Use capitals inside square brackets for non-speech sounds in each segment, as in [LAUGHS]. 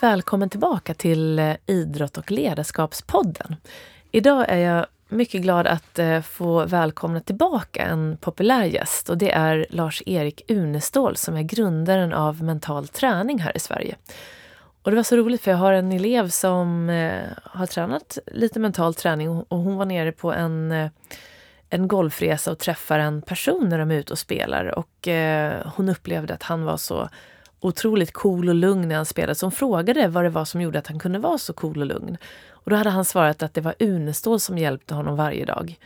Varmt välkommen tillbaka till eh, Idrott och ledarskapspodden. Idag är jag mycket glad att eh, få välkomna tillbaka en populär gäst och det är Lars-Erik Unestål som är grundaren av Mental träning här i Sverige. Och det var så roligt för jag har en elev som eh, har tränat lite mental träning och hon var nere på en, en golfresa och träffar en person när de är ute och spelar och hon upplevde att han var så otroligt cool och lugn när han spelade. Så hon frågade vad det var som gjorde att han kunde vara så cool och lugn. Och då hade han svarat att det var Unestål som hjälpte honom varje dag.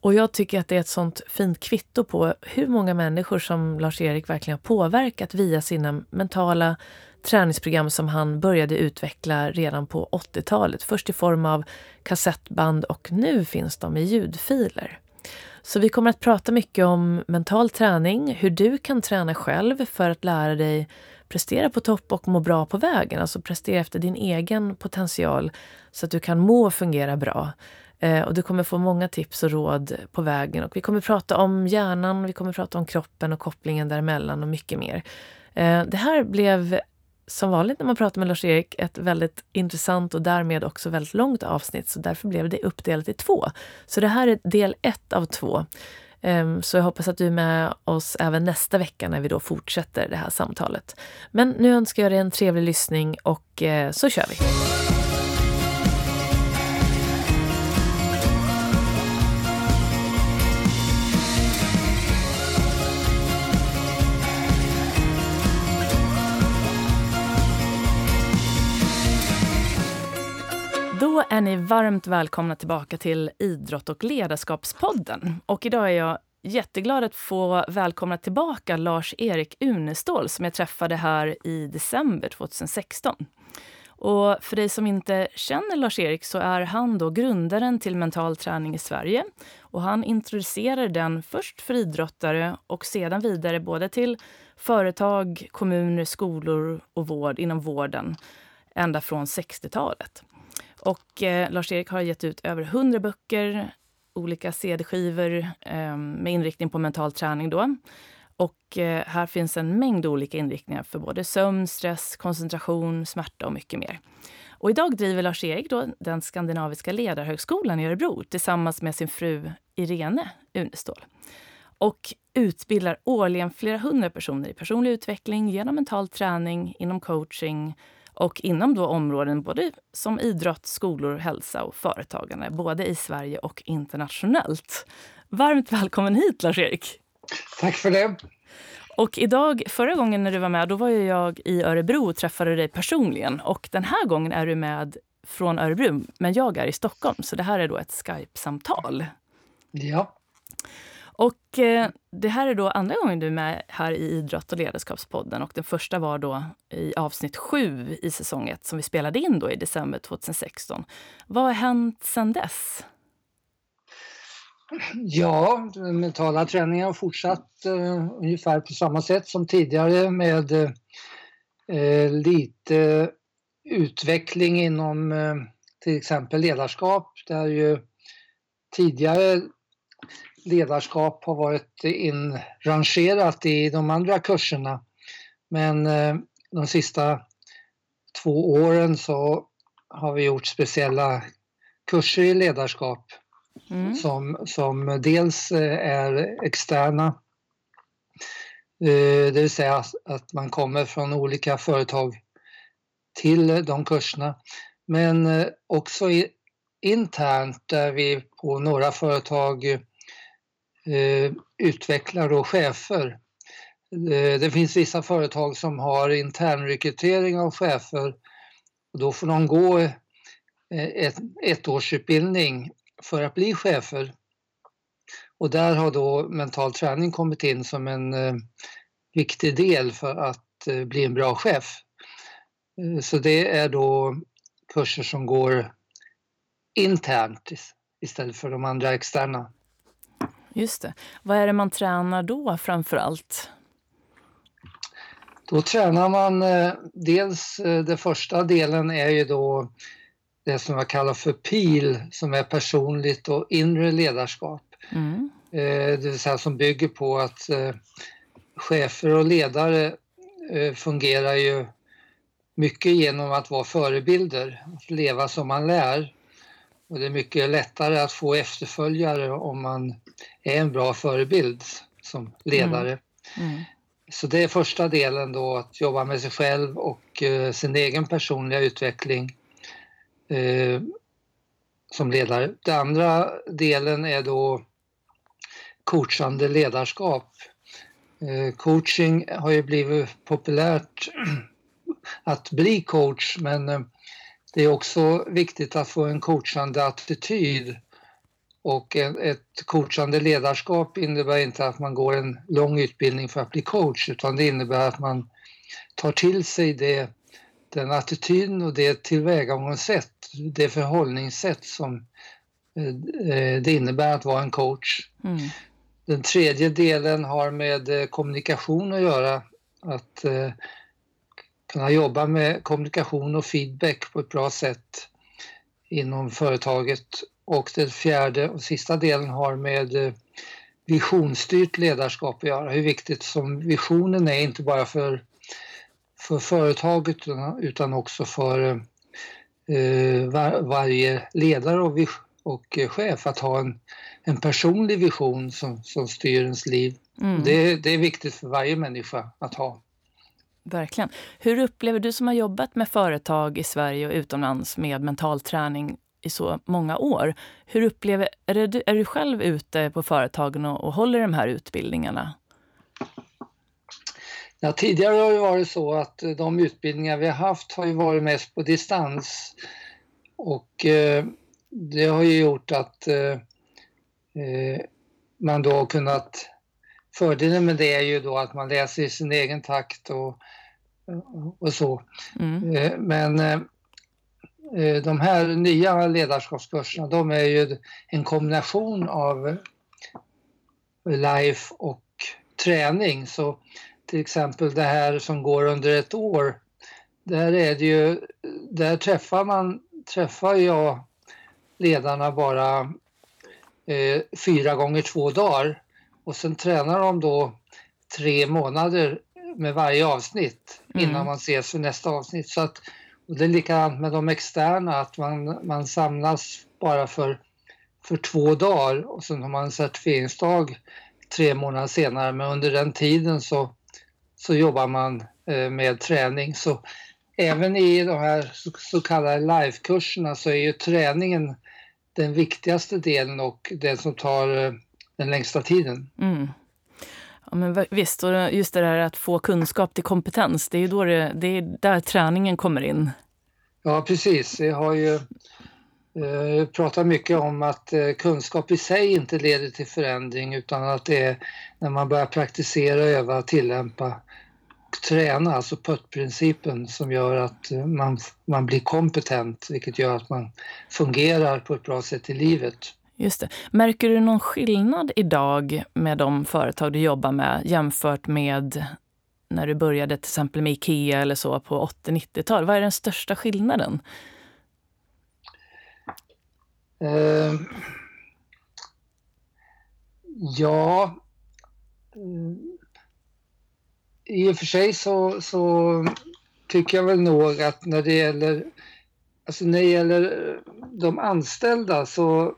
Och jag tycker att det är ett sånt fint kvitto på hur många människor som Lars-Erik verkligen har påverkat via sina mentala träningsprogram som han började utveckla redan på 80-talet. Först i form av kassettband och nu finns de i ljudfiler. Så vi kommer att prata mycket om mental träning, hur du kan träna själv för att lära dig prestera på topp och må bra på vägen. Alltså prestera efter din egen potential så att du kan må och fungera bra. Eh, och du kommer få många tips och råd på vägen. Och vi kommer prata om hjärnan, vi kommer prata om kroppen och kopplingen däremellan och mycket mer. Eh, det här blev som vanligt när man pratar med Lars-Erik ett väldigt intressant och därmed också väldigt långt avsnitt. Så därför blev det uppdelat i två. Så det här är del ett av två. Ehm, så jag hoppas att du är med oss även nästa vecka när vi då fortsätter det här samtalet. Men nu önskar jag dig en trevlig lyssning och eh, så kör vi! Är ni varmt välkomna tillbaka till Idrott och ledarskapspodden. Och idag är jag jätteglad att få välkomna tillbaka Lars-Erik Unestål som jag träffade här i december 2016. Och för dig som inte känner Lars-Erik så är han då grundaren till Mental träning i Sverige. Och han introducerade den först för idrottare och sedan vidare både till företag, kommuner, skolor och vård inom vården ända från 60-talet. Och eh, Lars-Erik har gett ut över 100 böcker, olika CD-skivor eh, med inriktning på mental träning. Då. Och eh, här finns en mängd olika inriktningar för både sömn, stress, koncentration, smärta och mycket mer. Och idag driver Lars-Erik den skandinaviska ledarhögskolan i Örebro tillsammans med sin fru Irene Unestål. Och utbildar årligen flera hundra personer i personlig utveckling genom mental träning, inom coaching och inom då områden både som idrott, skolor, hälsa och företagande, både i Sverige och internationellt. Varmt välkommen hit, Lars-Erik! Tack för det! Och idag, förra gången när du var med, då var jag i Örebro och träffade dig personligen. Och den här gången är du med från Örebro, men jag är i Stockholm. Så det här är då ett Skype-samtal. Ja. Och eh, det här är då andra gången du är med här i Idrott och ledarskapspodden. Och den första var då i avsnitt sju i säsong 1, som vi spelade in då i december 2016. Vad har hänt sedan dess? Ja, den mentala träningen har fortsatt eh, ungefär på samma sätt som tidigare med eh, lite utveckling inom eh, till exempel ledarskap. Där ju tidigare ledarskap har varit inrangerat i de andra kurserna. Men eh, de sista två åren så har vi gjort speciella kurser i ledarskap mm. som, som dels eh, är externa, eh, det vill säga att man kommer från olika företag till de kurserna. Men också internt där vi på några företag Eh, utvecklare och chefer. Eh, det finns vissa företag som har internrekrytering av chefer och då får de gå eh, ett, ettårsutbildning för att bli chefer. Och där har då mental träning kommit in som en eh, viktig del för att eh, bli en bra chef. Eh, så det är då kurser som går internt istället för de andra externa. Just det. Vad är det man tränar då framför allt? Då tränar man eh, dels, eh, den första delen är ju då det som jag kallar för PIL som är personligt och inre ledarskap. Mm. Eh, det vill säga som bygger på att chefer och ledare fungerar ju mycket genom att vara förebilder, att leva som man lär. Och det är mycket lättare att få efterföljare om man är en bra förebild som ledare. Mm. Mm. Så det är första delen då, att jobba med sig själv och eh, sin egen personliga utveckling eh, som ledare. Den andra delen är då coachande ledarskap. Eh, coaching har ju blivit populärt [CLEARS THROAT] att bli coach men eh, det är också viktigt att få en coachande attityd och ett coachande ledarskap innebär inte att man går en lång utbildning för att bli coach utan det innebär att man tar till sig det, den attityden och det tillvägagångssätt, det förhållningssätt som eh, det innebär att vara en coach. Mm. Den tredje delen har med eh, kommunikation att göra. Att eh, kunna jobba med kommunikation och feedback på ett bra sätt inom företaget. Och den fjärde och sista delen har med eh, visionsstyrt ledarskap att göra. Hur viktigt som visionen är, inte bara för, för företaget utan också för eh, var, varje ledare och, och chef att ha en, en personlig vision som, som styr ens liv. Mm. Det, det är viktigt för varje människa att ha. Verkligen. Hur upplever du som har jobbat med företag i Sverige och utomlands med mental träning i så många år. Hur upplever, är, du, är du själv ute på företagen och, och håller de här utbildningarna? Ja, tidigare har det varit så att eh, de utbildningar vi har haft har ju varit mest på distans. Och eh, det har ju gjort att eh, eh man då har kunnat Fördelen med det är ju då att man läser i sin egen takt och, och så. Mm. Eh, men eh, de här nya ledarskapskurserna de är ju en kombination av life och träning. Så till exempel det här som går under ett år, där är det ju, där träffar man, träffar jag ledarna bara eh, fyra gånger två dagar och sen tränar de då tre månader med varje avsnitt innan mm. man ses för nästa avsnitt. Så att, och det är likadant med de externa, att man, man samlas bara för, för två dagar och sen har man en certifieringsdag tre månader senare. Men under den tiden så, så jobbar man eh, med träning. Så även i de här så, så kallade livekurserna så är ju träningen den viktigaste delen och den som tar eh, den längsta tiden. Mm. Ja, men visst, och just det där att få kunskap till kompetens, det är, då det, det är där träningen kommer in. Ja, precis. Jag har ju eh, pratat mycket om att eh, kunskap i sig inte leder till förändring utan att det är när man börjar praktisera, öva, tillämpa träna, alltså PUT-principen som gör att eh, man, man blir kompetent vilket gör att man fungerar på ett bra sätt i livet. Just det. Märker du någon skillnad idag med de företag du jobbar med jämfört med när du började till exempel med Ikea eller så på 80-90-tal? Vad är den största skillnaden? Uh, ja, mm, i och för sig så, så tycker jag väl nog att när det gäller, alltså när det gäller de anställda så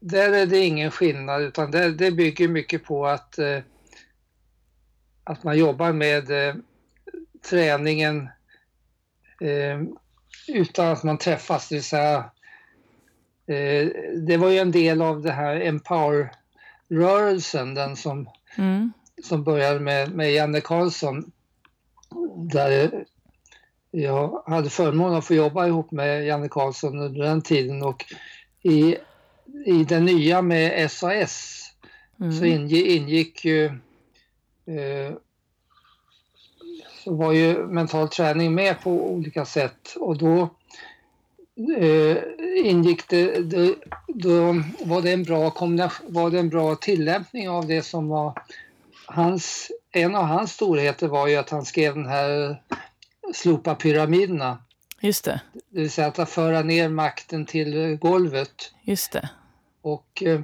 där är det ingen skillnad utan det, det bygger mycket på att, eh, att man jobbar med eh, träningen eh, utan att man träffas. Det säga, eh, det var ju en del av det här Empower-rörelsen, den som, mm. som började med, med Janne Karlsson. Där jag hade förmånen att få jobba ihop med Janne Karlsson under den tiden och i i det nya med SAS mm. så ingick ju eh, så var ju mental träning med på olika sätt och då eh, ingick det, det, då var det en bra var det en bra tillämpning av det som var hans, en av hans storheter var ju att han skrev den här Slopa pyramiderna. Just det. Det vill säga att föra ner makten till golvet. Just det. Och eh,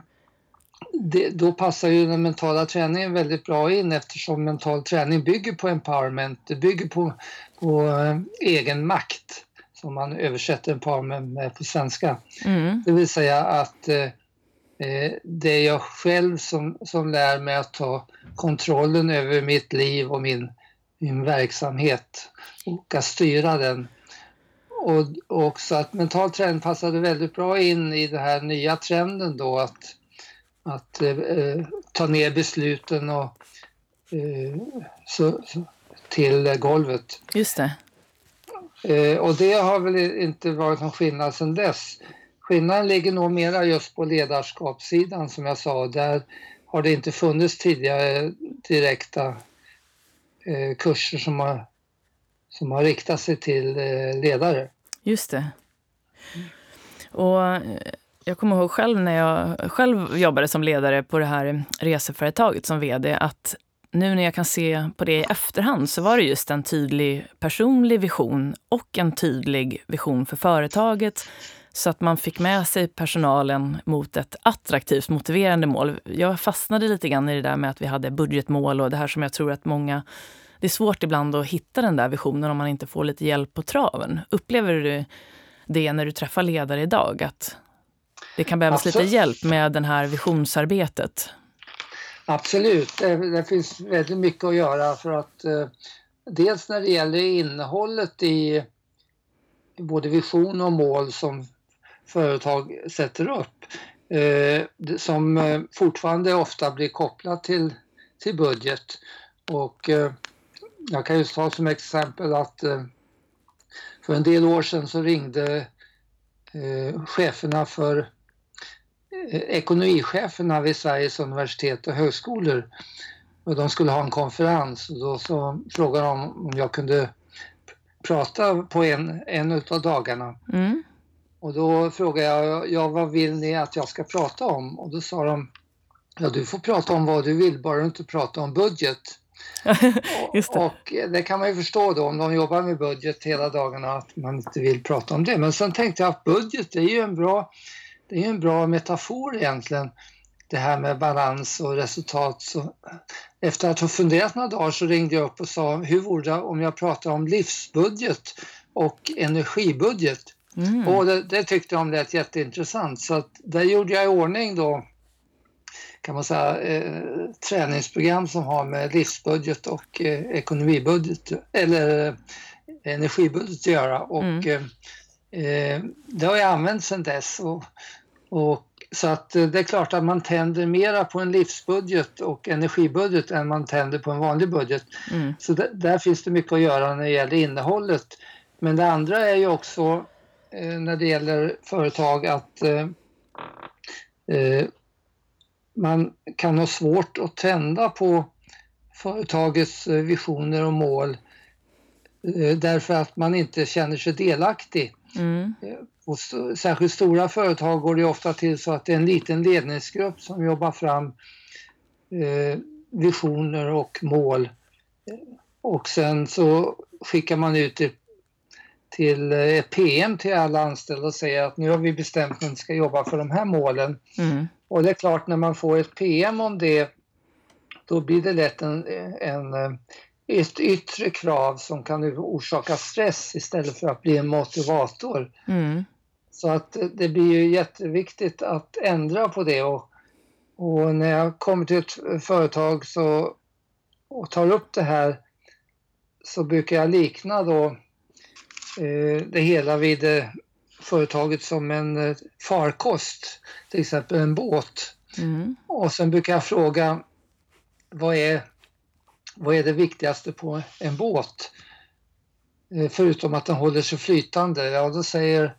det, då passar ju den mentala träningen väldigt bra in eftersom mental träning bygger på empowerment, det bygger på, på eh, egen makt som man översätter empowerment med på svenska. Mm. Det vill säga att eh, eh, det är jag själv som, som lär mig att ta kontrollen över mitt liv och min, min verksamhet och att styra den. Och, och också att mental träning passade väldigt bra in i den här nya trenden då att att eh, ta ner besluten och, eh, så, så, till golvet. Just det. Eh, och det har väl inte varit någon skillnad sedan dess. Skillnaden ligger nog mera just på ledarskapssidan som jag sa. Där har det inte funnits tidigare direkta eh, kurser som har, som har riktat sig till eh, ledare. Just det. Och eh, jag kommer ihåg själv när jag själv jobbade som ledare på det här reseföretaget som vd att nu när jag kan se på det i efterhand så var det just en tydlig personlig vision och en tydlig vision för företaget så att man fick med sig personalen mot ett attraktivt, motiverande mål. Jag fastnade lite grann i det där med att vi hade budgetmål och det här som jag tror att många... Det är svårt ibland att hitta den där visionen om man inte får lite hjälp på traven. Upplever du det när du träffar ledare idag? Att det kan behövas Absolut. lite hjälp med det här visionsarbetet. Absolut, det, finns väldigt mycket att göra för att eh, dels när det gäller innehållet i både vision och mål som företag sätter upp eh, som eh, fortfarande ofta blir kopplat till, till budget. Och jag kan ju ta som exempel att eh, för en del år sedan så ringde eh, cheferna för ekonomicheferna vid Sveriges universitet och högskolor och de skulle ha en konferens och då så frågade de om jag kunde prata på en, en av dagarna. Mm. Och då frågade jag, ja vad vill ni att jag ska prata om? Och då sa de, ja du får prata om vad du vill, bara du inte prata om budget. [LAUGHS] det. Och det kan man ju förstå då om de jobbar med budget hela dagarna att man inte vill prata om det. Men sen tänkte jag att budget är ju en bra det är en bra metafor egentligen, det här med balans och resultat. Så efter att ha funderat några dagar så ringde jag upp och sa, hur vore det om jag pratar om livsbudget och energibudget? Mm. Och det, det, tyckte de lät jätteintressant så att där gjorde jag i ordning då kan man säga eh, träningsprogram som har med livsbudget och eh, ekonomibudget eller eh, energibudget att göra och mm. Eh, Eh, det har jag använt sedan dess. Och, och, så att eh, det är klart att man tänder mera på en livsbudget och energibudget än man tänder på en vanlig budget. Mm. Så där, där finns det mycket att göra när det gäller innehållet. Men det andra är ju också eh, när det gäller företag att man kan ha svårt att tända på företagets visioner och mål eh, därför att man inte känner sig delaktig. Mm. Och särskilt stora företag går det ofta till så att det är en liten ledningsgrupp som jobbar fram eh, visioner och mål. Och sen så skickar man ut det till ett PM till alla anställda och säger att nu har vi bestämt att vi ska jobba för de här målen. Mm. Och det är klart när man får ett PM om det då blir det lätt en, en ett yttre krav som kan orsaka stress istället för att bli en motivator. Mm. Så att det blir ju jätteviktigt att ändra på det och, och när jag kommer till ett företag så, och tar upp det här så brukar jag likna då eh, det hela vid eh, företaget som en eh, farkost, till exempel en båt. Mm. Och sen brukar jag fråga vad är vad är det viktigaste på en båt? Eh, förutom att den håller sig flytande. Ja, då säger,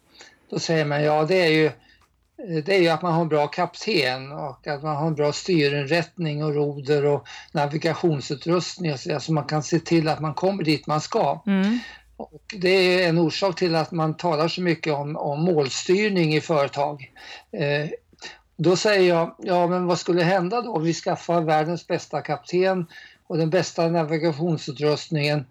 då säger man ja, det är ju eh, det är ju att man har en bra kapten och att man har en bra styrinrättning och roder och navigationsutrustning och så, så man kan se till att man kommer dit man ska. Mm. Och det är en orsak till att man talar så mycket om, om målstyrning i företag. Eh, då säger jag, ja men vad skulle hända då om vi skaffar världens bästa kapten och den bästa navigationsutrustningen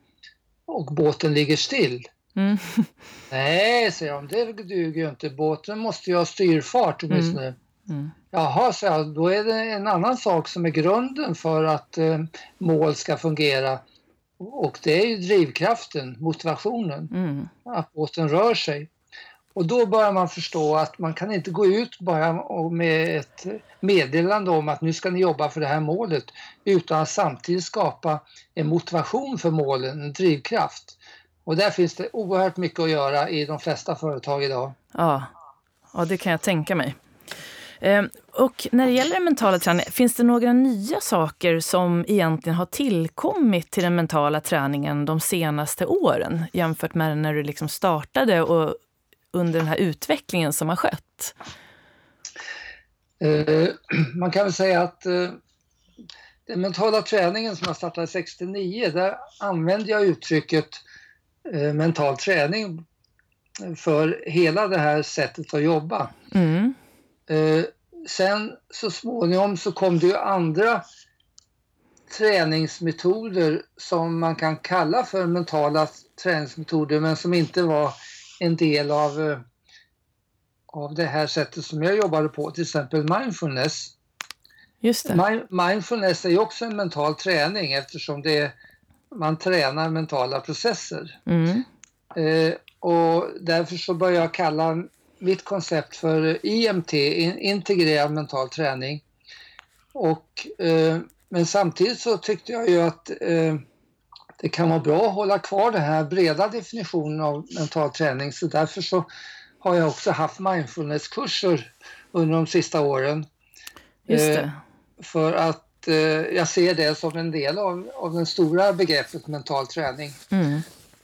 och båten ligger still. Mm. [LAUGHS] Nej, säger de, det duger ju inte. Båten måste ju ha styrfart åtminstone. Mm. Mm. Jaha, så jag, då är det en annan sak som är grunden för att eh, mål ska fungera. Och det är ju drivkraften, motivationen, mm. att båten rör sig. Och då börjar man förstå att man kan inte gå ut bara med ett meddelande om att nu ska ni jobba för det här målet utan att samtidigt skapa en motivation för målen, en drivkraft. Och där finns det oerhört mycket att göra i de flesta företag idag. Ja, ja det kan jag tänka mig. Och när det gäller den mentala träningen, finns det några nya saker som egentligen har tillkommit till den mentala träningen de senaste åren jämfört med när du liksom startade och under den här utvecklingen som har skett? Eh, [CLEARS THROAT] man kan väl säga att eh, den mentala träningen som jag startade 69, där använde jag uttrycket eh, mental träning för hela det här sättet att jobba. Mm. Sen så småningom så kom det ju andra träningsmetoder som man kan kalla för mentala träningsmetoder men som inte var en del av, eh, av det här sättet som jag jobbade på, till exempel mindfulness. Just det. Mindfulness är ju också en mental träning eftersom det man tränar mentala processer. Mm. Eh, och därför så börjar jag kalla mitt koncept för IMT, integrerad mental träning. Och, eh, men samtidigt så tyckte jag ju att eh, det kan vara bra att hålla kvar den här breda definitionen av mental träning så därför så har jag också haft mindfulnesskurser under de sista åren. Just det. Eh, för att eh, jag ser det som en del av, av det stora begreppet mental träning. Mm.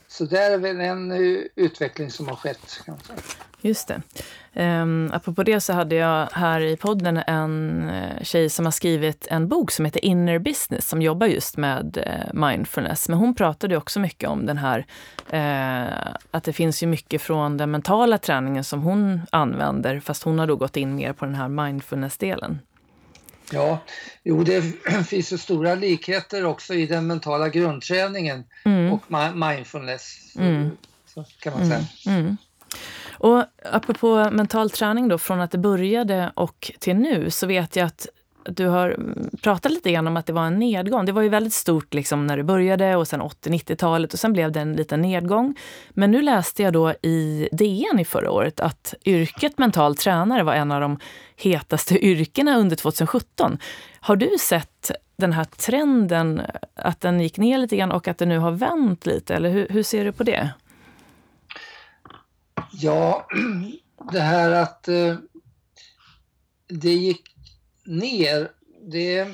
Så det är väl en utveckling som har skett. Kanske. Just det. Um, apropå det så hade jag här i podden en uh, tjej som har skrivit en bok som heter Inner Business som jobbar just med uh, mindfulness. Men hon pratade också mycket om den här, uh, att det finns ju mycket från den mentala träningen som hon använder fast hon har då gått in mer på den här mindfulness-delen. Ja, jo det [CLEARS THROAT] finns ju stora likheter också i den mentala grundträningen mm. och mindfulness. Mm. Så kan man säga. Mm. Och apropå mental träning då, från att det började och till nu så vet jag att du har pratat lite grann om att det var en nedgång. Det var ju väldigt stort liksom när det började och sen 80-90-talet och sen blev det en liten nedgång. Men nu läste jag då i DN i förra året att yrket mental tränare var en av de hetaste yrkena under 2017. Har du sett den här trenden, att den gick ner lite grann och att det nu har vänt lite? Eller hur, hur ser du på det? Ja, [CLEARS THROAT] det här att eh, det gick ner, det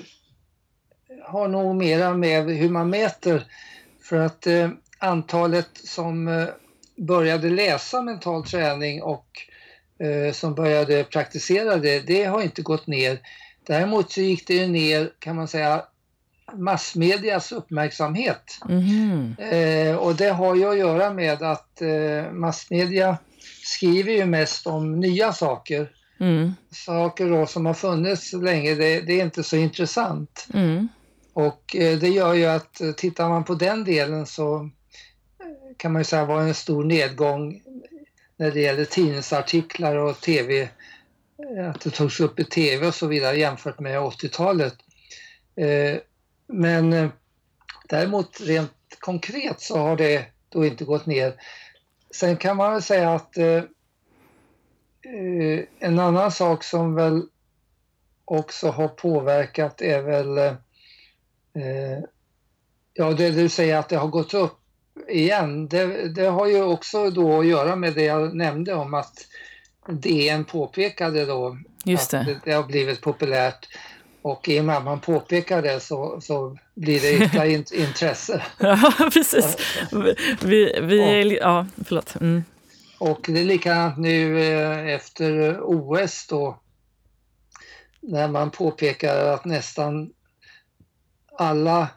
har nog mera med hur man mäter. För att eh, antalet som eh, började läsa mental träning och eh, som började praktisera det, det har inte gått ner. Däremot så gick det ner, kan man säga, massmedias uppmärksamhet. Mm. Eh, och det har ju att göra med att eh, massmedia skriver ju mest om nya saker. Mm. Saker då som har funnits länge, det, det är inte så intressant. Mm. Och eh, det gör ju att eh, tittar man på den delen så eh, kan man ju säga var en stor nedgång när det gäller tidningsartiklar och tv, eh, att det togs upp i tv och så vidare jämfört med 80-talet. Eh, men eh, däremot rent konkret så har det då inte gått ner. Sen kan man väl säga att eh, eh, en annan sak som väl också har påverkat är väl eh, ja det du säger att det har gått upp igen. Det, det, har ju också då att göra med det jag nämnde om att DN påpekade då Just det. att det, det har blivit populärt. Och i och med att man påpekar det så, så blir det ytterligare [LAUGHS] intresse. ja, [LAUGHS] precis. Vi, vi är, ja, förlåt. Mm. Och det är likadant nu eh, efter OS då. När man påpekar att nästan alla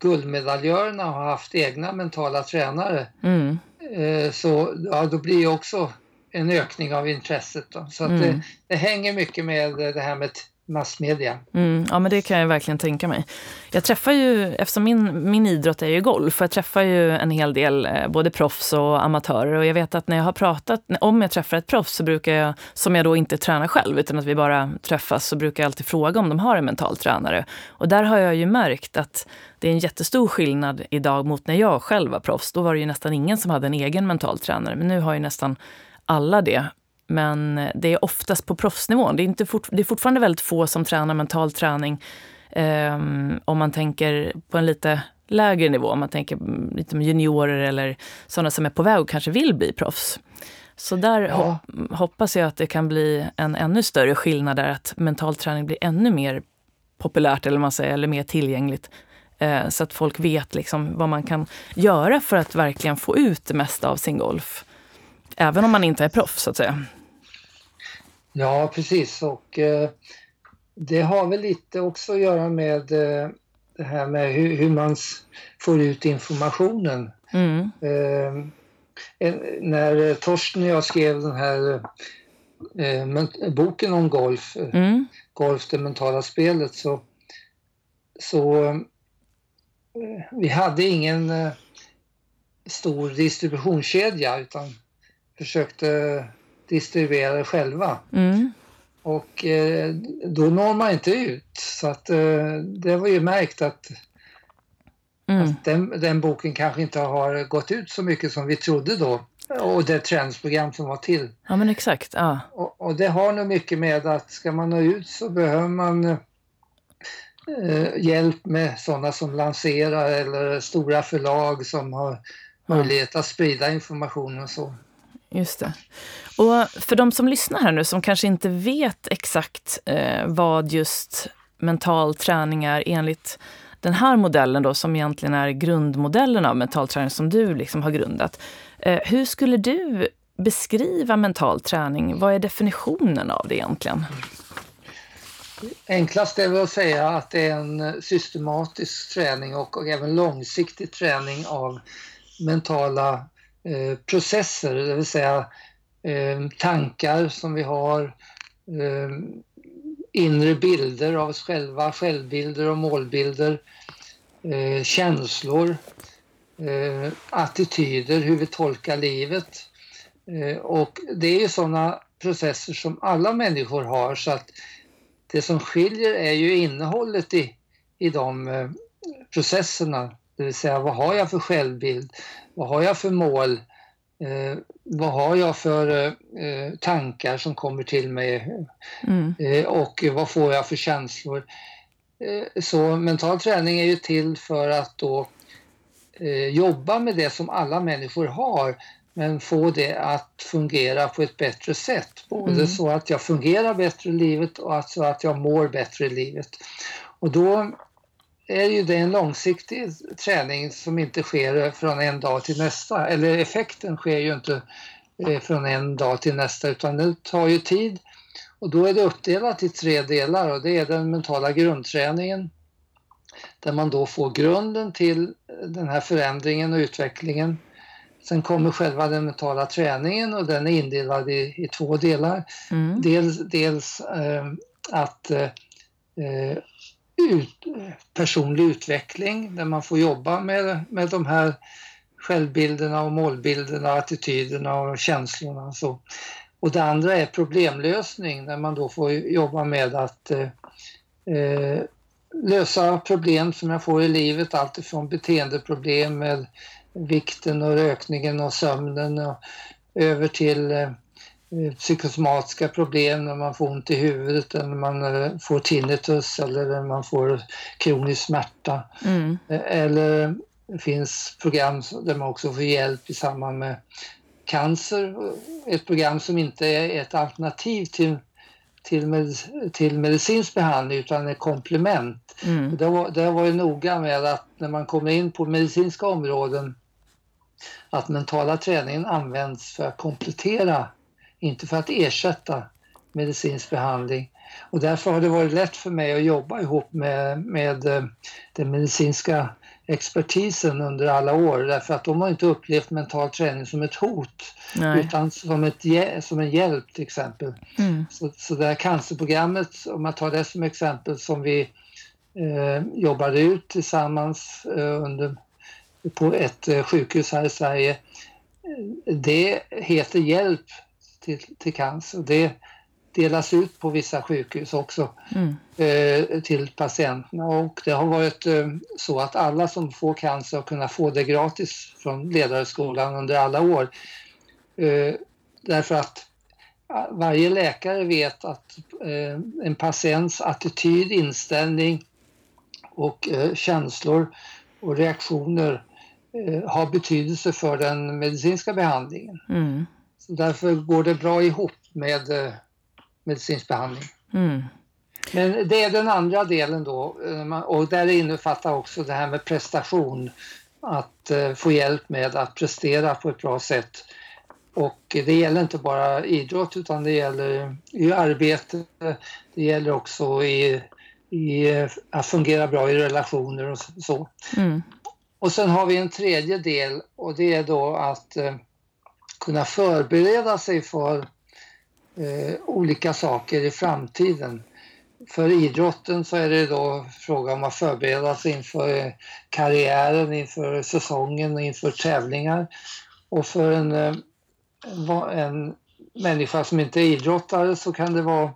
guldmedaljörerna har haft egna mentala tränare. Mm. Eh, så ja, då blir det också en ökning av intresset. Då. Så mm. det, det, hänger mycket med det här med massmedia. Mm, ja, men det kan jag verkligen tänka mig. Jag träffar ju, eftersom min, min idrott är ju golf, jag träffar ju en hel del eh, både proffs och amatörer. Och jag vet att när jag har pratat, om jag träffar ett proffs så brukar jag, som jag då inte tränar själv, utan att vi bara träffas, så brukar jag alltid fråga om de har en mental tränare. Och där har jag ju märkt att det är en jättestor skillnad idag mot när jag själv var proffs. Då var det ju nästan ingen som hade en egen mental tränare, men nu har ju nästan alla det. Men det är oftast på proffsnivån. Det är, inte fort, det är fortfarande väldigt få som tränar mental träning eh, om man tänker på en lite lägre nivå. Om man tänker lite juniorer eller sådana som är på väg och kanske vill bli proffs. Så där ja. hoppas jag att det kan bli en ännu större skillnad där, att mental träning blir ännu mer populärt eller, man säger, eller mer tillgängligt. Eh, så att folk vet liksom vad man kan göra för att verkligen få ut det mesta av sin golf. Även om man inte är proffs, så att säga. Ja, precis. Och eh, det har väl lite också att göra med eh, det här med hur, hur, man får ut informationen. Mm. Eh, när Torsten och jag skrev den här eh, boken om golf, eh, mm. Golf det mentala spelet, så, så eh, vi hade ingen stor distributionskedja utan försökte distribuera det själva. Mm. Och eh, då når man inte ut. Så att eh, det var ju märkt att, mm. att den, den, boken kanske inte har gått ut så mycket som vi trodde då. Och det träningsprogram som var till. Ja men exakt. Ja. Och, och det har nog mycket med att ska man nå ut så behöver man eh, hjälp med sådana som lanserar eller stora förlag som har möjlighet att sprida information och så. Just det. Och för de som lyssnar här nu, som kanske inte vet exakt eh, vad just mental träning är enligt den här modellen då, som egentligen är grundmodellen av mental träning som du liksom har grundat. Eh, hur skulle du beskriva mental träning? Vad är definitionen av det egentligen? Enklast är väl att säga att det är en systematisk träning och, och även långsiktig träning av mentala Eh, processer, det vill säga eh, tankar som vi har, eh, inre bilder av oss själva, självbilder och målbilder, eh, känslor, eh, attityder, hur vi tolkar livet. Eh, och det är ju sådana processer som alla människor har så att det som skiljer är ju innehållet i, i de processerna. Det vill säga vad har jag för självbild? Vad har jag för mål? Eh, vad har jag för eh, tankar som kommer till mig? Mm. Eh, och vad får jag för känslor? Eh, så mental träning är ju till för att då eh, jobba med det som alla människor har men få det att fungera på ett bättre sätt. Både mm. så att jag fungerar bättre i livet och så att jag mår bättre i livet. Och då är ju det en långsiktig träning som inte sker från en dag till nästa. Eller effekten sker ju inte eh, från en dag till nästa utan det tar ju tid. Och då är det uppdelat i tre delar och det är den mentala grundträningen där man då får grunden till den här förändringen och utvecklingen. Sen kommer själva den mentala träningen och den är indelad i, i två delar. Mm. Dels, dels eh, att eh, ut, personlig utveckling där man får jobba med, med de här självbilderna och målbilderna, attityderna och känslorna. Så. Och det andra är problemlösning där man då får jobba med att eh, eh lösa problem som jag får i livet, alltifrån beteendeproblem med vikten och rökningen och sömnen och över till Eh, psykosomatiska problem när man får ont i huvudet eller man eh, får tinnitus eller när man får kronisk smärta. Mm. Eller det finns program där man också får hjälp i samband med cancer. Ett program som inte är ett alternativ till, till, med, till medicinsk behandling utan ett komplement. Mm. Det, var, det var ju noga med att när man kommer in på medicinska områden att mentala träningen används för att komplettera inte för att ersätta medicinsk behandling. Och därför har det varit lätt för mig att jobba ihop med, med eh, den medicinska expertisen under alla år därför att de har inte upplevt mental träning som ett hot Nej. utan som, ett, som en hjälp till exempel. Mm. Så, så det här cancerprogrammet, om man tar det som exempel som vi eh, jobbade ut tillsammans eh, under, på ett eh, sjukhus här i Sverige. Eh, det heter Hjälp till, till cancer. Det delas ut på vissa sjukhus också mm. eh, till patienterna och det har varit eh, så att alla som får cancer har kunnat få det gratis från Ledarhögskolan under alla år. Eh, därför att varje läkare vet att eh, en patients attityd, inställning och eh, känslor och reaktioner eh, har betydelse för den medicinska behandlingen. Mm. Därför går det bra ihop med eh, medicinsk behandling. Mm. Men det är den andra delen då och där innefattar också det här med prestation. Att få hjälp med att prestera på ett bra sätt. Och det gäller inte bara idrott utan det gäller i arbete, det gäller också i i, att fungera bra i relationer och så. Mm. Och sen har vi en tredje del och det är då att eh, kunna förbereda sig för eh, olika saker i framtiden. För idrotten så är det då fråga om att förbereda sig inför eh, karriären, inför säsongen och inför tävlingar. Och för en, eh, en människa som inte är idrottare så kan det vara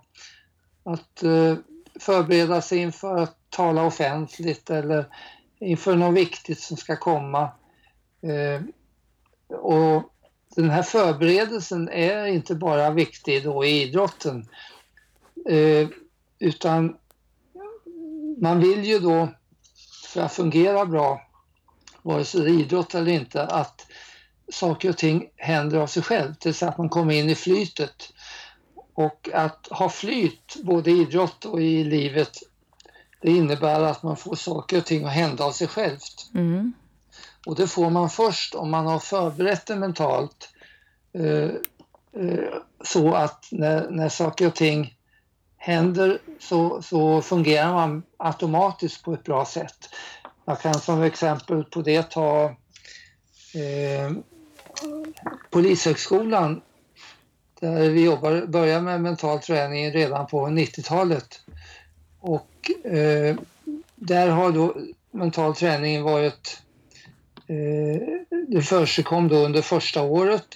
att eh, förbereda sig inför att tala offentligt eller inför något viktigt som ska komma. Och den här förberedelsen är inte bara viktig då i idrotten eh, utan man vill ju då för att fungera bra, vare sig det är idrott eller inte, att saker och ting händer av sig självt, det vill säga att man kommer in i flytet. Och att ha flyt både i idrott och i livet det innebär att man får saker och ting att hända av sig självt. Mm. Och det får man först om man har förberett det mentalt eh, eh, så att när, när saker och ting händer så, så fungerar man automatiskt på ett bra sätt. Jag kan som exempel på det ta eh, Polishögskolan där vi jobbar, började med mental träning redan på 90-talet. Och eh, där har då mental träning varit, Eh, det försigkom då under första året.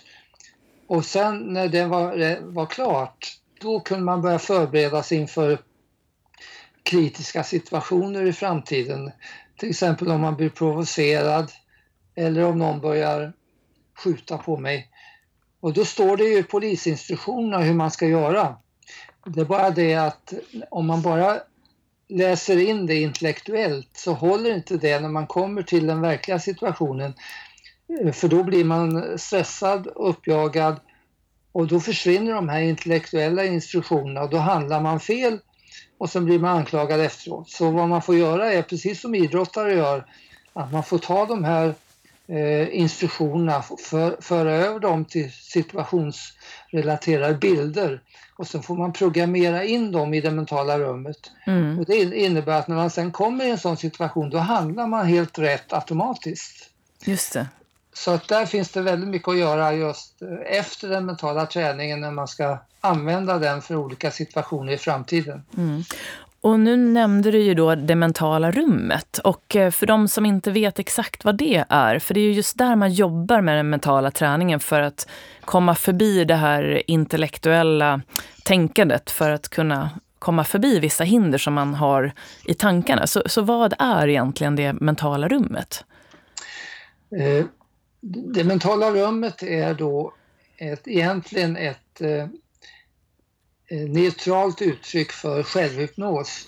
Och sen när det var, var klart, då kunde man börja förbereda sig inför kritiska situationer i framtiden. Till exempel om man blir provocerad eller om någon börjar skjuta på mig. Och då står det ju i polisinstruktionerna hur man ska göra. Det är bara det att om man bara läser in det intellektuellt så håller inte det när man kommer till den verkliga situationen. Eh, för då blir man stressad, uppjagad och då försvinner de här intellektuella instruktionerna och då handlar man fel och sen blir man anklagad efteråt. Så vad man får göra är precis som idrottare gör, att man får ta de här instruktionerna, för, föra över dem till situationsrelaterade bilder och sen får man programmera in dem i det mentala rummet. Mm. Och det innebär att när man sen kommer i en sån situation då handlar man helt rätt automatiskt. Just det. Så att där finns det väldigt mycket att göra just eh, efter den mentala träningen när man ska använda den för olika situationer i framtiden. Mm. Och nu nämnde du ju då det mentala rummet. Och eh, för de som inte vet exakt vad det är, för det är ju just där man jobbar med den mentala träningen för att komma förbi det här intellektuella tänkandet för att kunna komma förbi vissa hinder som man har i tankarna. Så, så vad är egentligen det mentala rummet? Eh, det mentala rummet är då ett, egentligen ett eh, Eh, neutralt uttryck för självhypnos.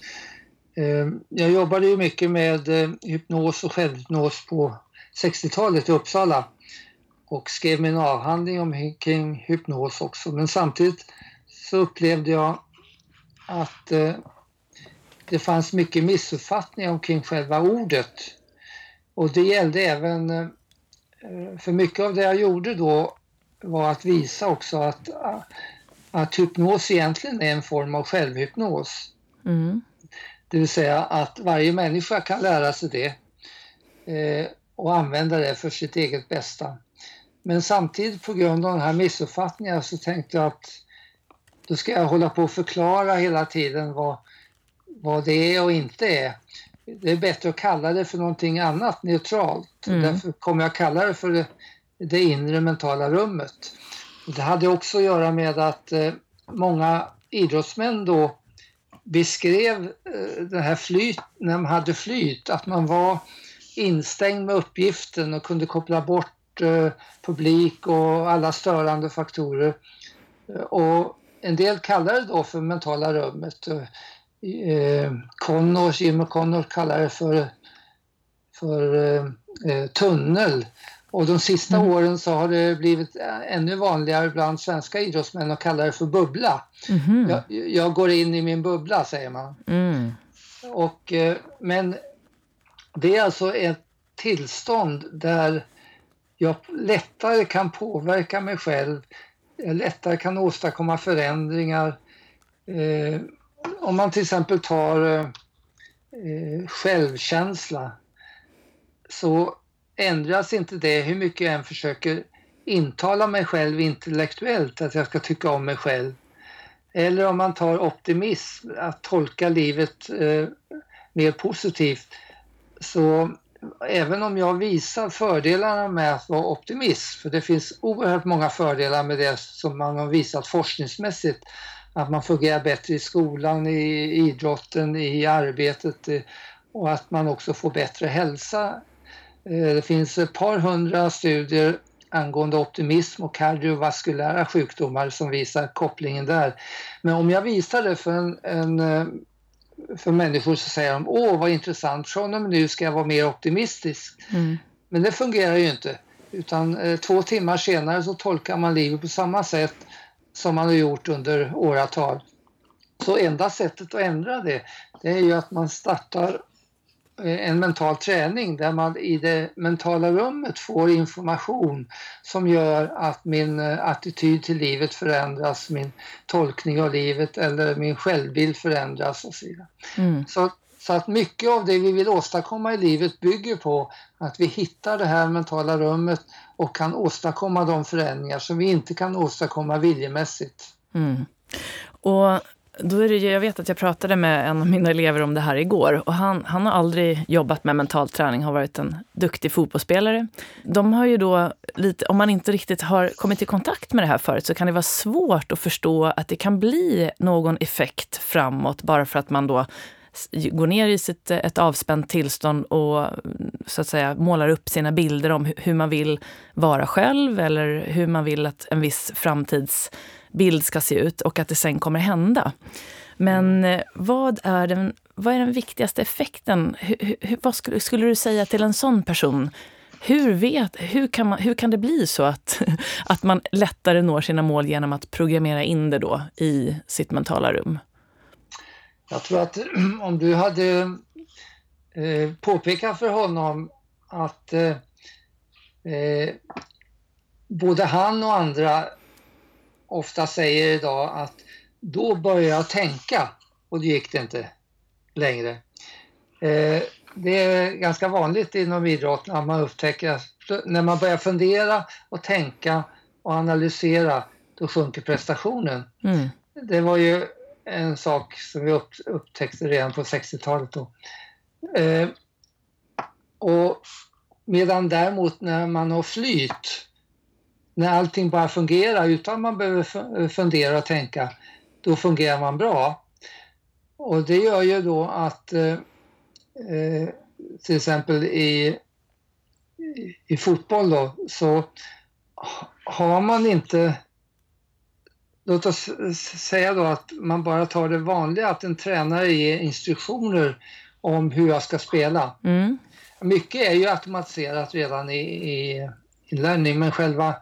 Eh, jag jobbade ju mycket med eh, hypnos och självhypnos på 60-talet i Uppsala och skrev min avhandling om kring hypnos också. Men samtidigt så upplevde jag att det fanns mycket missuppfattningar omkring själva ordet. Och det gällde även, för mycket av det jag gjorde då var att visa också att ah, att hypnos egentligen är en form av självhypnos. Mm. Det vill säga att varje människa kan lära sig det. eh, och använda det för sitt eget bästa. Men samtidigt på grund av den här missuppfattningen så tänkte jag att då ska jag hålla på och förklara hela tiden vad, vad det är och inte är. Det är bättre att kalla det för någonting annat neutralt. Mm. Därför kommer jag kalla det för det, det inre mentala rummet. Det hade också att göra med att eh, många idrottsmän då beskrev eh, det här flyt, när man hade flyt, att man var instängd med uppgiften och kunde koppla bort eh, publik och alla störande faktorer. Eh, och en del kallar det då för mentala rummet. Eh, eh Connors, Jim Connors kallar det för, för eh, eh tunnel. Och de sista mm. åren så har det blivit ännu vanligare bland svenska idrottsmän att kalla det för bubbla. Mm. Jag, jag, går in i min bubbla, säger man. Mm. Och, eh, men det är alltså ett tillstånd där jag lättare kan påverka mig själv, jag lättare kan åstadkomma förändringar. Eh, om man till exempel tar eh, eh, självkänsla så ändras inte det hur mycket jag än försöker intala mig själv intellektuellt att jag ska tycka om mig själv. Eller om man tar optimism, att tolka livet eh, mer positivt. Så även om jag visar fördelarna med att vara optimist, för det finns oerhört många fördelar med det som man har visat forskningsmässigt, att man fungerar bättre i skolan, i idrotten, i arbetet eh, och att man också får bättre hälsa. Eh, det finns ett par hundra studier angående optimism och kardiovaskulära sjukdomar som visar kopplingen där. Men om jag visar det för, en, en eh, för människor så säger de åh vad intressant, från och med nu ska jag vara mer optimistisk. Mm. Men det fungerar ju inte. Utan eh, två timmar senare så tolkar man livet på samma sätt som man har gjort under åratal. Så enda sättet att ändra det, det är ju att man startar en mental träning där man i det mentala rummet får information som gör att min eh, attityd till livet förändras, min tolkning av livet eller min självbild förändras och så vidare. Mm. Så, så att mycket av det vi vill åstadkomma i livet bygger på att vi hittar det här mentala rummet och kan åstadkomma de förändringar som vi inte kan åstadkomma viljemässigt. Mm. Och då är det, jag vet att jag pratade med en av mina elever om det här igår och han, han har aldrig jobbat med mental träning, har varit en duktig fotbollsspelare. De har ju då lite, om man inte riktigt har kommit i kontakt med det här förut så kan det vara svårt att förstå att det kan bli någon effekt framåt bara för att man då går ner i sitt, eh, ett avspänt tillstånd och mm, så att säga målar upp sina bilder om hur man vill vara själv eller hur man vill att en viss framtids framtidsbild ska se ut och att det sen kommer hända. Men eh, vad är den, vad är den viktigaste effekten? Hur, hur, vad skulle, skulle du säga till en sån person? Hur, vet, hur, kan man, hur kan det bli så att, [LAUGHS] att man lättare når sina mål genom att programmera in det då i sitt mentala rum? Jag tror att [CLEARS THROAT] om du hade eh, påpekat för honom att eh, eh, både han och andra ofta säger idag att då börjar jag tänka och det gick det inte längre. Eh, det är ganska vanligt inom idrotten att man upptäcker att när man börjar fundera och tänka och analysera då sjunker prestationen. Mm. Det var ju en sak som vi upptäckte redan på 60-talet. Då. Eh, och medan däremot när man har flyt, när allting bara fungerar utan man behöver fundera och tänka, då fungerar man bra. Och det gör ju då att eh, eh till exempel i, i fotboll då, så har man inte låt oss säga då att man bara tar det vanliga, att en tränare ger instruktioner om hur jag ska spela. Mm. Mycket är ju automatiserat redan i, i inlärning, men själva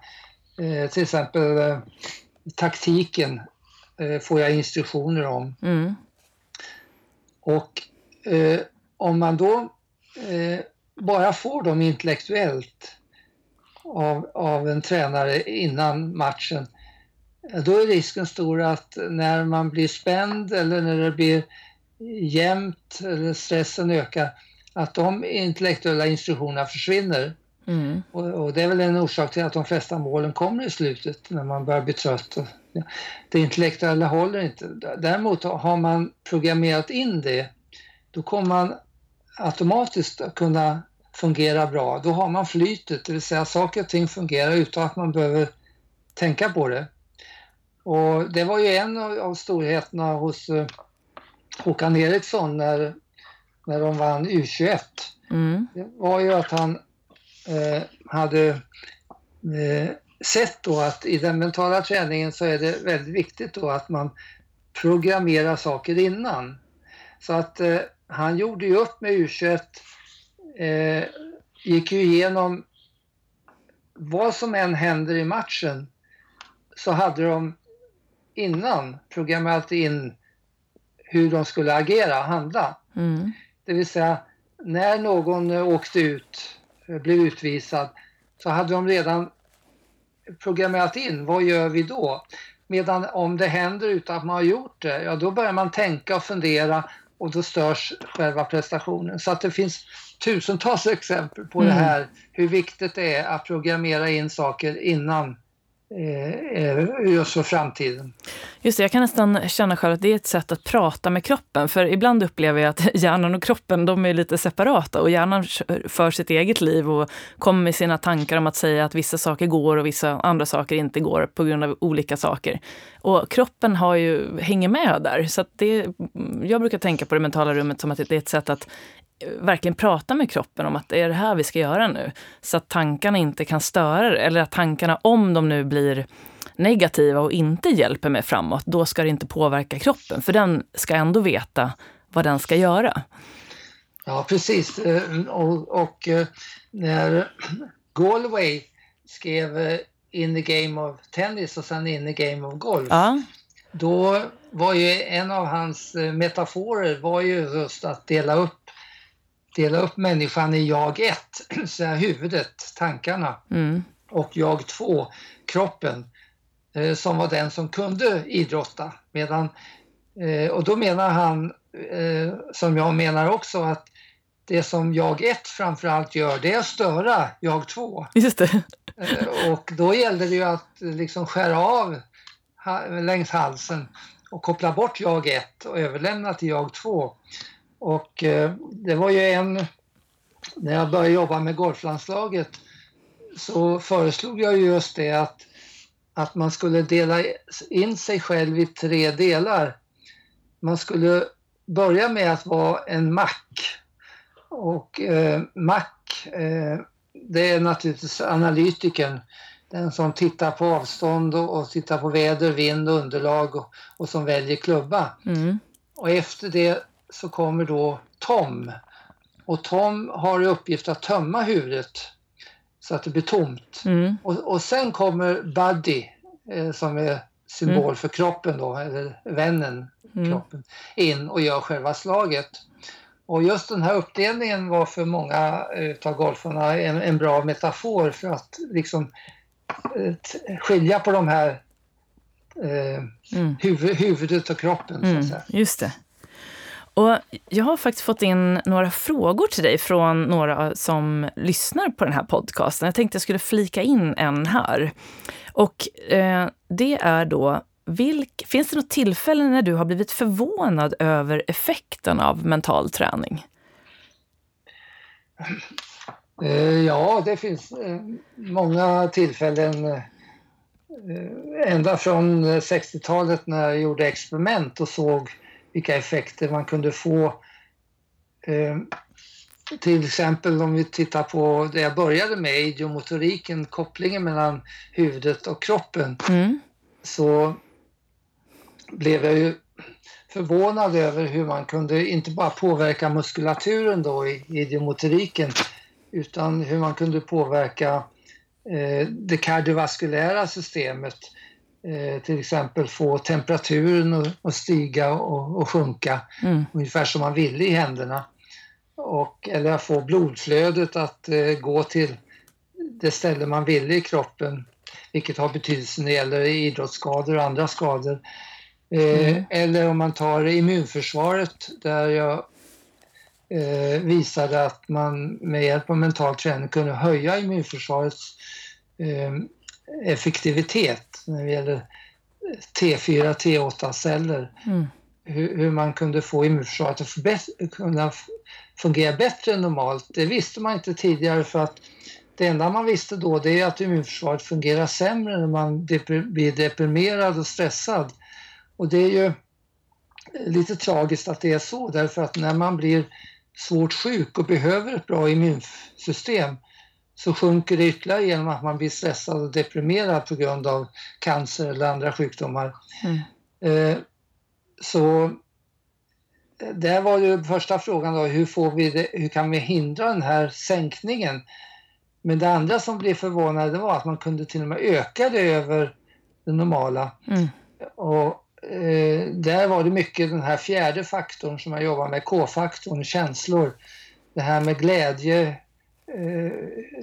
eh, till exempel eh, taktiken eh, får jag instruktioner om. Mm. Och om man då bara får dem intellektuellt av, av en tränare innan matchen då är risken stor att när man blir spänd eller när det blir jämnt eller stressen ökar, att de intellektuella instruktionerna försvinner. Mm. Och, och, det är väl en orsak till att de flesta målen kommer i slutet när man börjar bli trött. Och, ja, det intellektuella håller inte. Däremot har man programmerat in det, då kommer man automatiskt att kunna fungera bra. Då har man flytet, det vill säga saker och ting fungerar utan att man behöver tänka på det. Och det var ju en av storheterna hos eh, Håkan Eriksson när, när de vann U21. Mm. Det var ju att han hade eh, sett då att i den mentala träningen så är det väldigt viktigt då att man programmerar saker innan. Så att eh, han gjorde ju upp med U21, eh, gick ju igenom vad som än händer i matchen så hade de innan programmerat in hur de skulle agera, handla. Mm. Det vill säga, när någon åkte ut, blev utvisad, så hade de redan programmerat in, vad gör vi då? Medan om det händer utan att man har gjort det, ja då börjar man tänka och fundera och då störs själva prestationen. Så att det finns tusentals exempel på mm. det här, hur viktigt det är att programmera in saker innan Eh, Eh, eh, just för framtiden. Just det, jag kan nästan känna själv att det är ett sätt att prata med kroppen. För ibland upplever jag att [LAUGHS] hjärnan och kroppen de är lite separata och hjärnan för sitt eget liv och kommer med sina tankar om att säga att vissa saker går och vissa andra saker inte går på grund av olika saker. Och kroppen har ju, hänger med där. Så det, jag brukar tänka på det mentala rummet som att det är ett sätt att verkligen prata med kroppen om att det är det här vi ska göra nu. Så att tankarna inte kan störa det. Eller att tankarna, om de nu blir negativa och inte hjälper mig framåt, då ska det inte påverka kroppen. För den ska ändå veta vad den ska göra. Ja, precis. Eh, och, och eh, när Galway skrev eh, In the game of tennis och sen In the game of golf. Ja. Då var ju en av hans metaforer var ju just att dela upp dela upp människan i jag 1, [CLEARS THROAT] så huvudet, tankarna, mm. och jag 2, kroppen, eh, som var den som kunde idrotta. Medan, eh, och då menar han, eh, som jag menar också, att det som jag 1 framförallt gör, det är att störa jag 2. Just det. och då gällde det ju att liksom skära av längs halsen och koppla bort jag 1 och överlämna till jag 2. Och eh, det var ju en, när jag började jobba med golflandslaget så föreslog jag just det att, att man skulle dela in sig själv i tre delar. Man skulle börja med att vara en mack. Och eh, mack, eh, det är naturligtvis analytiken. Den som tittar på avstånd och, och tittar på väder, vind underlag och, och som väljer klubba. Mm. Och efter det så kommer då Tom. Och Tom har i uppgift att tömma huvudet så att det blir tomt. Mm. Och, och sen kommer Buddy eh, som är symbol mm. för kroppen då, eller vännen, mm. kroppen, in och gör själva slaget. Och just den här uppdelningen var för många av golfarna en, en bra metafor för att liksom eh, skilja på de här eh, mm. huvud, huvudet och kroppen. Så att mm, säga. Just det. Och jag har faktiskt fått in några frågor till dig från några som lyssnar på den här podcasten. Jag tänkte jag skulle flika in en här. Och eh, det är då, vilk, finns det något tillfälle när du har blivit förvånad över effekten av mental träning? Eh, ja, det finns eh, många tillfällen. Eh, ända från 60-talet när jag gjorde experiment och såg vilka effekter man kunde få. Eh, till exempel om vi tittar på det jag började med, idiomotoriken, kopplingen mellan huvudet och kroppen, mm. så blev jag ju förvånad över hur man kunde inte bara påverka muskulaturen då i idiomotoriken utan hur man kunde påverka eh, det kardiovaskulära systemet eh, till exempel få temperaturen att stiga och, och sjunka mm. ungefär som man ville i händerna. Och, eller få blodflödet att eh, gå till det ställe man ville i kroppen, vilket har betydelse när det gäller idrottsskador och andra skador. Eh, mm. Eller om man tar immunförsvaret där jag eh, visade att man med hjälp av mental träning kunde höja immunförsvarets eh, effektivitet när det gäller T4, T8-celler. Mm. Hur, hur, man kunde få immunförsvaret att kunna fungera bättre än normalt. Det visste man inte tidigare för att det enda man visste då det är att immunförsvaret fungerar sämre när man blir deprimerad och stressad. Och det är ju lite tragiskt att det är så därför att när man blir svårt sjuk och behöver ett bra immunsystem så sjunker det ytterligare genom att man blir stressad och deprimerad på grund av cancer eller andra sjukdomar. Mm. Eh, så det var ju första frågan då, hur, får vi det, hur kan vi hindra den här sänkningen? Men det andra som blev förvånande var att man kunde till och med öka det över det normala. Mm. Och eh, där var det mycket den här fjärde faktorn som jag jobbar med, K-faktorn, känslor. Det här med glädje, eh,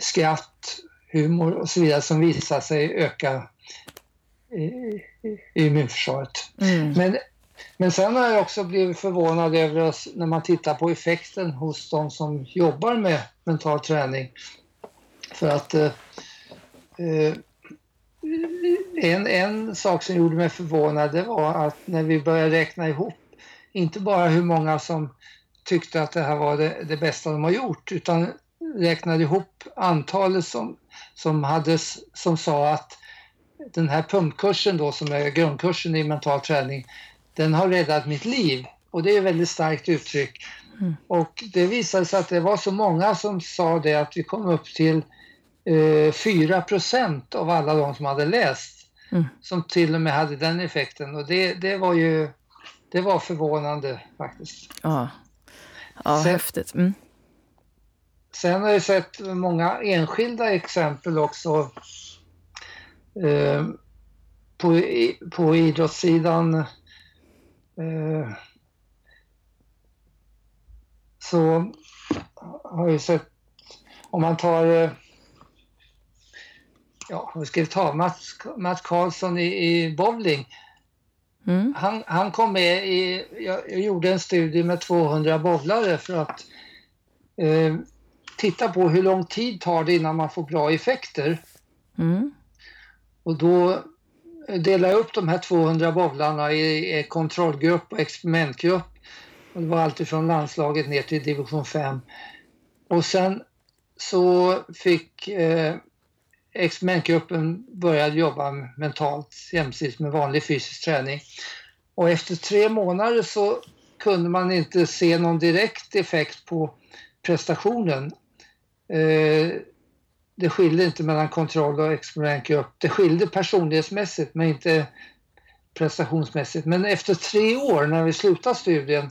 skratt, humor och så vidare som visar sig öka immunförsvaret. Mm. Men, men sen har jag också blivit förvånad över oss, när man tittar på effekten hos de som jobbar med mental träning. För att eh, eh en, en sak som gjorde mig förvånad det var att när vi började räkna ihop, inte bara hur många som tyckte att det här var det, det bästa de har gjort, utan räknade ihop antalet som, som, hade, som sa att den här pumpkursen då som är grundkursen i mental träning, den har räddat mitt liv. Och det är ett väldigt starkt uttryck. Mm. Och det visade sig att det var så många som sa det att vi kom upp till eh, 4 av alla de som hade läst mm. som till och med hade den effekten och det, det var ju det var förvånande faktiskt. Ja, ja sen, häftigt. Mm. Sen har jag sett många enskilda exempel också eh, på, på idrottssidan. Eh, så har jag sett, om man tar eh, ja, vad ska vi ta, Mats, Mats Karlsson i, i bowling. Mm. Han, han kom med i, jag, jag, gjorde en studie med 200 bowlare för att eh, titta på hur lång tid tar det innan man får bra effekter. Mm. Och då delade jag upp de här 200 bowlarna i, kontrollgrupp och experimentgrupp. Och det var alltifrån landslaget ner till division 5. Och sen så fick eh, experimentgruppen började jobba mentalt jämsides med vanlig fysisk träning. Och efter tre månader så kunde man inte se någon direkt effekt på prestationen. Eh, det skilde inte mellan kontroll och experimentgrupp. Det skilde personlighetsmässigt men inte prestationsmässigt. Men efter tre år när vi slutade studien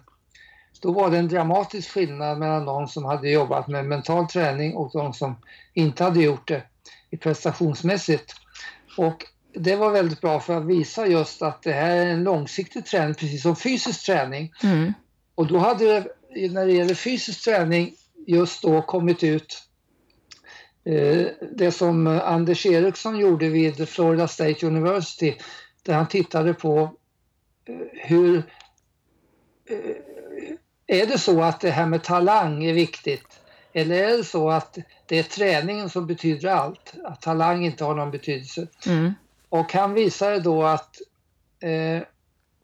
då var det en dramatisk skillnad mellan de som hade jobbat med mental träning och de som inte hade gjort det i prestationsmässigt. Och det var väldigt bra för att visa just att det här är en långsiktig träning precis som fysisk träning. Mm. Och då hade det, när det gäller fysisk träning just då kommit ut det som Anders Eriksson gjorde vid Florida State University där han tittade på eh, hur eh, är det så att det här med talang är viktigt eller är det så att det är träningen som betyder allt? Att talang inte har någon betydelse? Mm. Och han visade då att eh,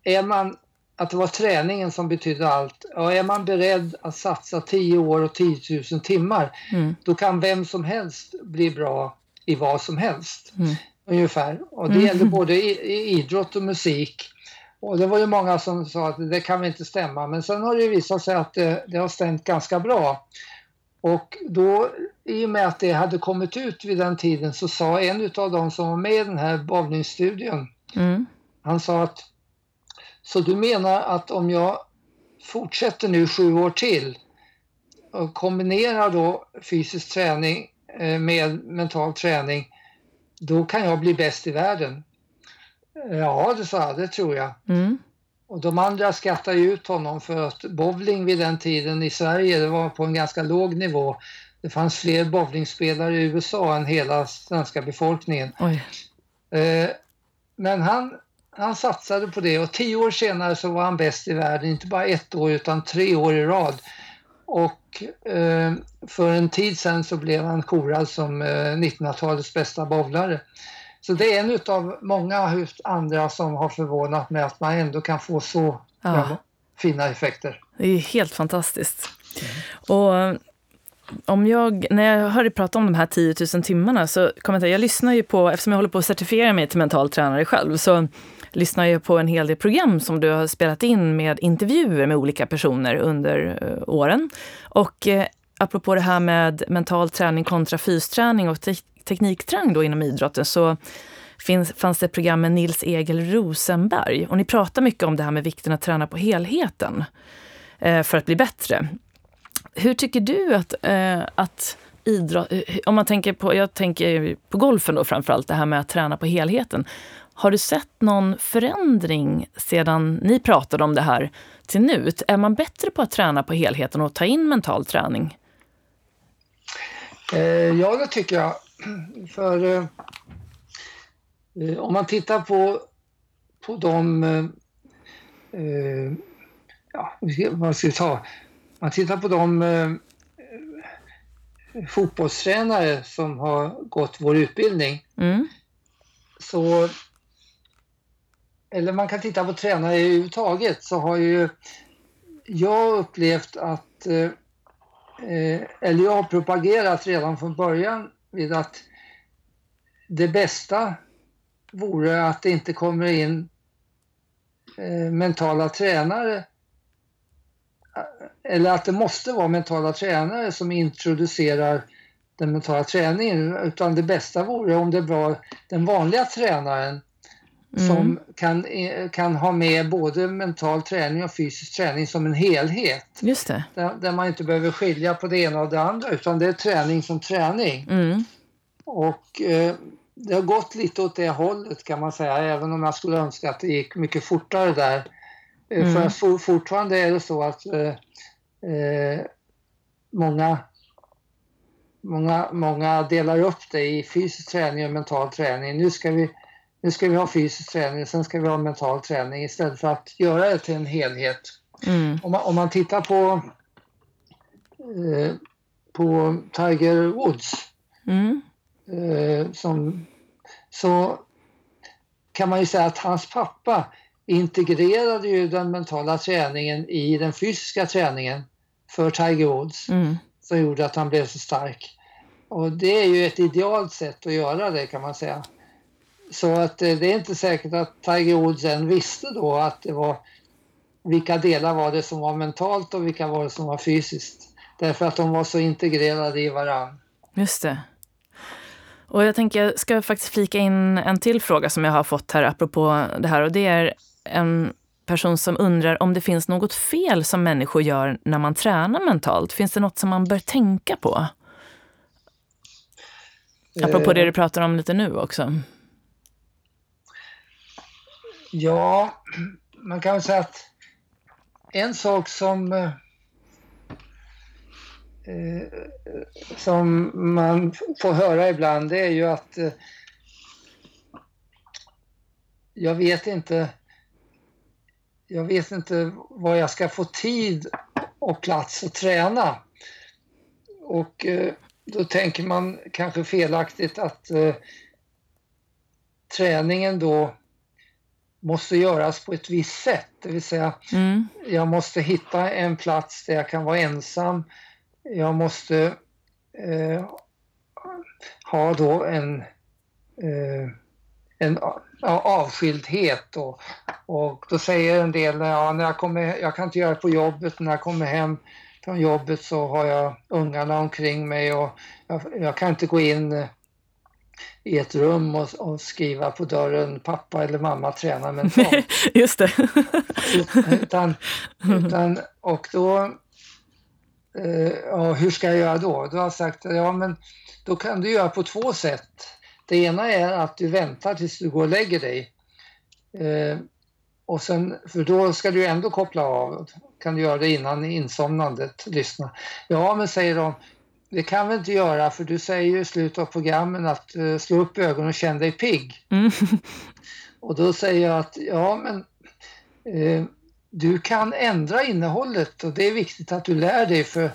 är man, att det var träningen som betydde allt. Och är man beredd att satsa 10 år och 10 000 timmar, mm. då kan vem som helst bli bra i vad som helst. Mm. Ungefär. Och det mm. gäller [LAUGHS] både i, i idrott och musik. Och det var ju många som sa att det kan väl inte stämma. Men sen har det visat sig att det, det har stämt ganska bra. Och då, i och med att det hade kommit ut vid den tiden, så sa en av de som var med i den här bowlingstudien, mm. han sa att så du menar att om jag fortsätter nu sju år till och kombinerar då fysisk träning eh, med mental träning, då kan jag bli bäst i världen. Ja, det sa jag, det tror jag. Mm. Och de andra skrattade ut honom för att bowling vid den tiden i Sverige det var på en ganska låg nivå. Det fanns fler bowlingspelare i USA än hela svenska befolkningen. Eh, men han, han satsade på det och tio år senare så var han bäst i världen, inte bara ett år utan tre år i rad. och eh, för en tid sedan så blev han korad som eh, 1900-talets bästa bowlare. Så det är en av många andra som har förvånat mig att man ändå kan få så ja. fina effekter. Det är helt fantastiskt. Mm. Och om jag, när jag hör dig prata om de här 10 000 timmarna så kommer jag, jag lyssnar ju på, eftersom jag håller på att certifiera mig till mental tränare själv, så lyssnar ju på en hel del program som du har spelat in med intervjuer med olika personer under eh, åren. Och eh, apropå det här med mental träning kontra fysträning och te teknikträning då inom idrotten så finns, fanns det ett program med Nils Egil Rosenberg. Och ni pratar mycket om det här med vikten att träna på helheten eh, för att bli bättre. Hur tycker du att, eh, att idrott, om man tänker på, jag tänker på golfen då framförallt, det här med att träna på helheten. Har du sett någon förändring sedan ni pratade om det här till nu? Är man bättre på att träna på helheten och ta in mental träning? Eh, ja, det tycker jag. [CLEARS THROAT] För eh, eh om man tittar på, på de eh, eh ja, vad ska vi ta? man tittar på de eh, fotbollstränare som har gått vår utbildning mm. så eller man kan titta på tränare överhuvudtaget så har ju jag upplevt att eh, eh, eller jag har propagerat redan från början vid att det bästa vore att det inte kommer in eh, mentala tränare. Eh, eller att det måste vara mentala tränare som introducerar den mentala träningen utan det bästa vore om det var den vanliga tränaren mm. som kan, kan ha med både mental träning och fysisk träning som en helhet. Just det. Där, där man inte behöver skilja på det ena och det andra utan det är träning som träning. Mm. Och eh, det har gått lite åt det hållet kan man säga även om jag skulle önska att det gick mycket fortare där. Eh, mm. För for, fortfarande är det så att eh, eh, många, många, många delar upp det i fysisk träning och mental träning. Nu ska vi, nu ska vi ha fysisk träning, sen ska vi ha mental träning istället för att göra det till en helhet. Mm. Om, man, om man tittar på, eh, på Tiger Woods mm. eh, som, så kan man ju säga att hans pappa integrerade ju den mentala träningen i den fysiska träningen för Tiger Woods mm. som gjorde att han blev så stark. Och det är ju ett idealt sätt att göra det kan man säga. Så att eh, det är inte säkert att Tiger Woods än visste då att det var vilka delar var det som var mentalt och vilka var det som var fysiskt. Därför att de var så integrerade i varann. Just det. Och jag tänker, jag ska faktiskt flika in en till fråga som jag har fått här apropå det här och det är en person som undrar om det finns något fel som människor gör när man tränar mentalt. Finns det något som man bör tänka på? Apropå det du eh. pratar om lite nu också. Ja, man kan säga att en sak som eh, eh, som man får höra ibland det är ju att eh, jag vet inte jag vet inte var jag ska få tid och plats att träna. Och eh, då tänker man kanske felaktigt att eh, träningen då måste göras på ett visst sätt. Det vill säga, mm. jag måste hitta en plats där jag kan vara ensam. Jag måste eh, ha då en, eh, en avskildhet. Och, och då säger en del, ja, när jag, kommer, jag kan inte göra det på jobbet, när jag kommer hem från jobbet så har jag ungarna omkring mig och jag, jag kan inte gå in i ett rum och, och, skriva på dörren pappa eller mamma tränar mentalt. [LAUGHS] Just det. utan, [LAUGHS] utan, och då, eh, ja, hur ska jag göra då? Då har sagt, ja men då kan du göra på två sätt. Det ena är att du väntar tills du går och lägger dig. Eh, och sen, för då ska du ändå koppla av. Kan du göra det innan insomnandet, lyssna. Ja, men säger de, det kan vi inte göra för du säger ju i slutet av programmen att uh, slå upp ögonen och känn dig pigg. Mm. [LAUGHS] Och då säger jag att ja, men uh, du kan ändra innehållet och det är viktigt att du lär dig för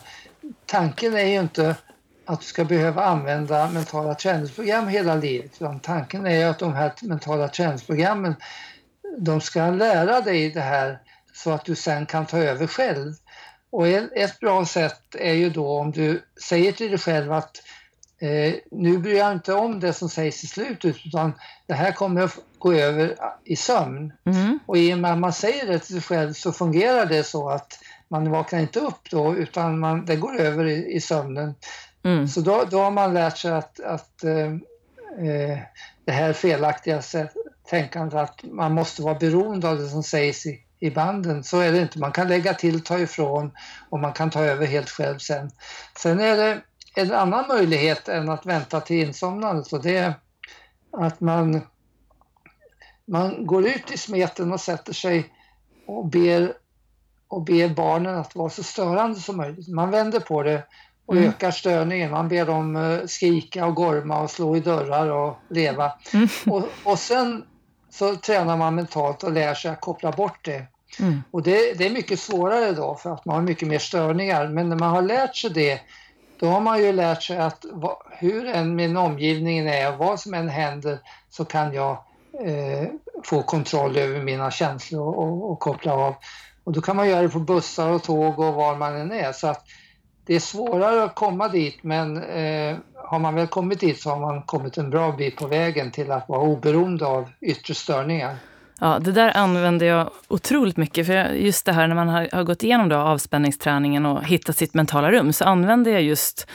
tanken är ju inte att du ska behöva använda mentala träningsprogram hela livet. Utan tanken är att de här mentala träningsprogrammen de ska lära dig det här så att du sen kan ta över själv. Och ett bra sätt är ju då om du säger till dig själv att eh, nu bryr jag inte om det som sägs i slutet utan det här kommer att gå över i sömn. Mm. Och i och med att man säger det till sig själv så fungerar det så att man vaknar inte upp då utan man, det går över i, i sömnen. Mm. Så då, då har man lärt sig att, att eh, eh det här felaktiga tänkandet att man måste vara beroende av det som sägs i, i banden. Så är det inte. Man kan lägga till, ta ifrån och man kan ta över helt själv sen. Sen är det en annan möjlighet än att vänta till insomnandet och det är att man, man går ut i smeten och sätter sig och ber, och ber barnen att vara så störande som möjligt. Man vänder på det och mm. ökar störningen. Man ber dem eh, skrika och gorma och slå i dörrar och leva. Mm. Och, och sen så tränar man mentalt och lär sig att koppla bort det. Mm. Och det, det, är mycket svårare då för att man har mycket mer störningar. Men när man har lärt sig det, då har man ju lärt sig att hur än min omgivning är och vad som än händer så kan jag eh, få kontroll över mina känslor och, och, och, koppla av. Och då kan man göra det på bussar och tåg och var man än är. Så att det är svårare att komma dit men eh, har man väl kommit dit så har man kommit en bra bit på vägen till att vara oberoende av yttre störningar. Ja, det där använder jag otroligt mycket. För just det här när man har, har gått igenom då avspänningsträningen och hittat sitt mentala rum, så använder jag just...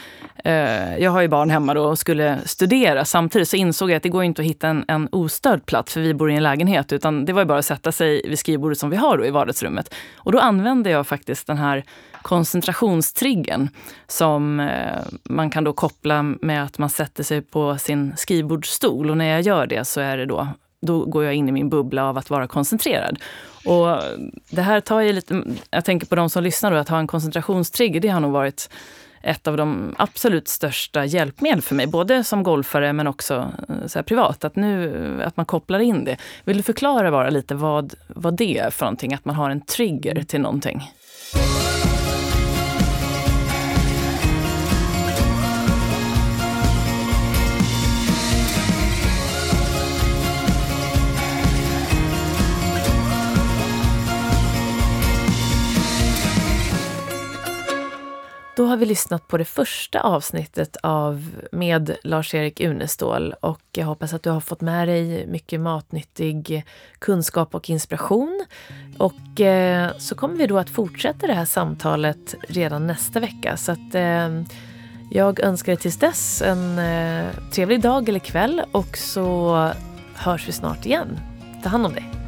Eh, jag har ju barn hemma då och skulle studera. Samtidigt så insåg jag att det går inte att hitta en, en ostörd plats, för vi bor i en lägenhet. Utan det var ju bara att sätta sig vid skrivbordet som vi har då i vardagsrummet. Och då använder jag faktiskt den här koncentrationstriggen som eh, man kan då koppla med att man sätter sig på sin skrivbordsstol. Och när jag gör det så är det då då går jag in i min bubbla av att vara koncentrerad. Och det här tar ju lite, jag tänker på de som lyssnar då, att ha en koncentrationstrigger, det har nog varit ett av de absolut största hjälpmedel för mig, både som golfare men också eh, så privat. Att, nu, att man kopplar in det. Vill du förklara bara lite vad, vad det är för någonting, att man har en trigger till någonting? Då har vi lyssnat på det första avsnittet av med Lars-Erik Unestål och jag hoppas att du har fått med dig mycket matnyttig kunskap och inspiration. Och eh, så kommer vi då att fortsätta det här samtalet redan nästa vecka. Så att eh, jag önskar dig tills dess en eh, trevlig dag eller kväll och så hörs vi snart igen. Ta hand om dig.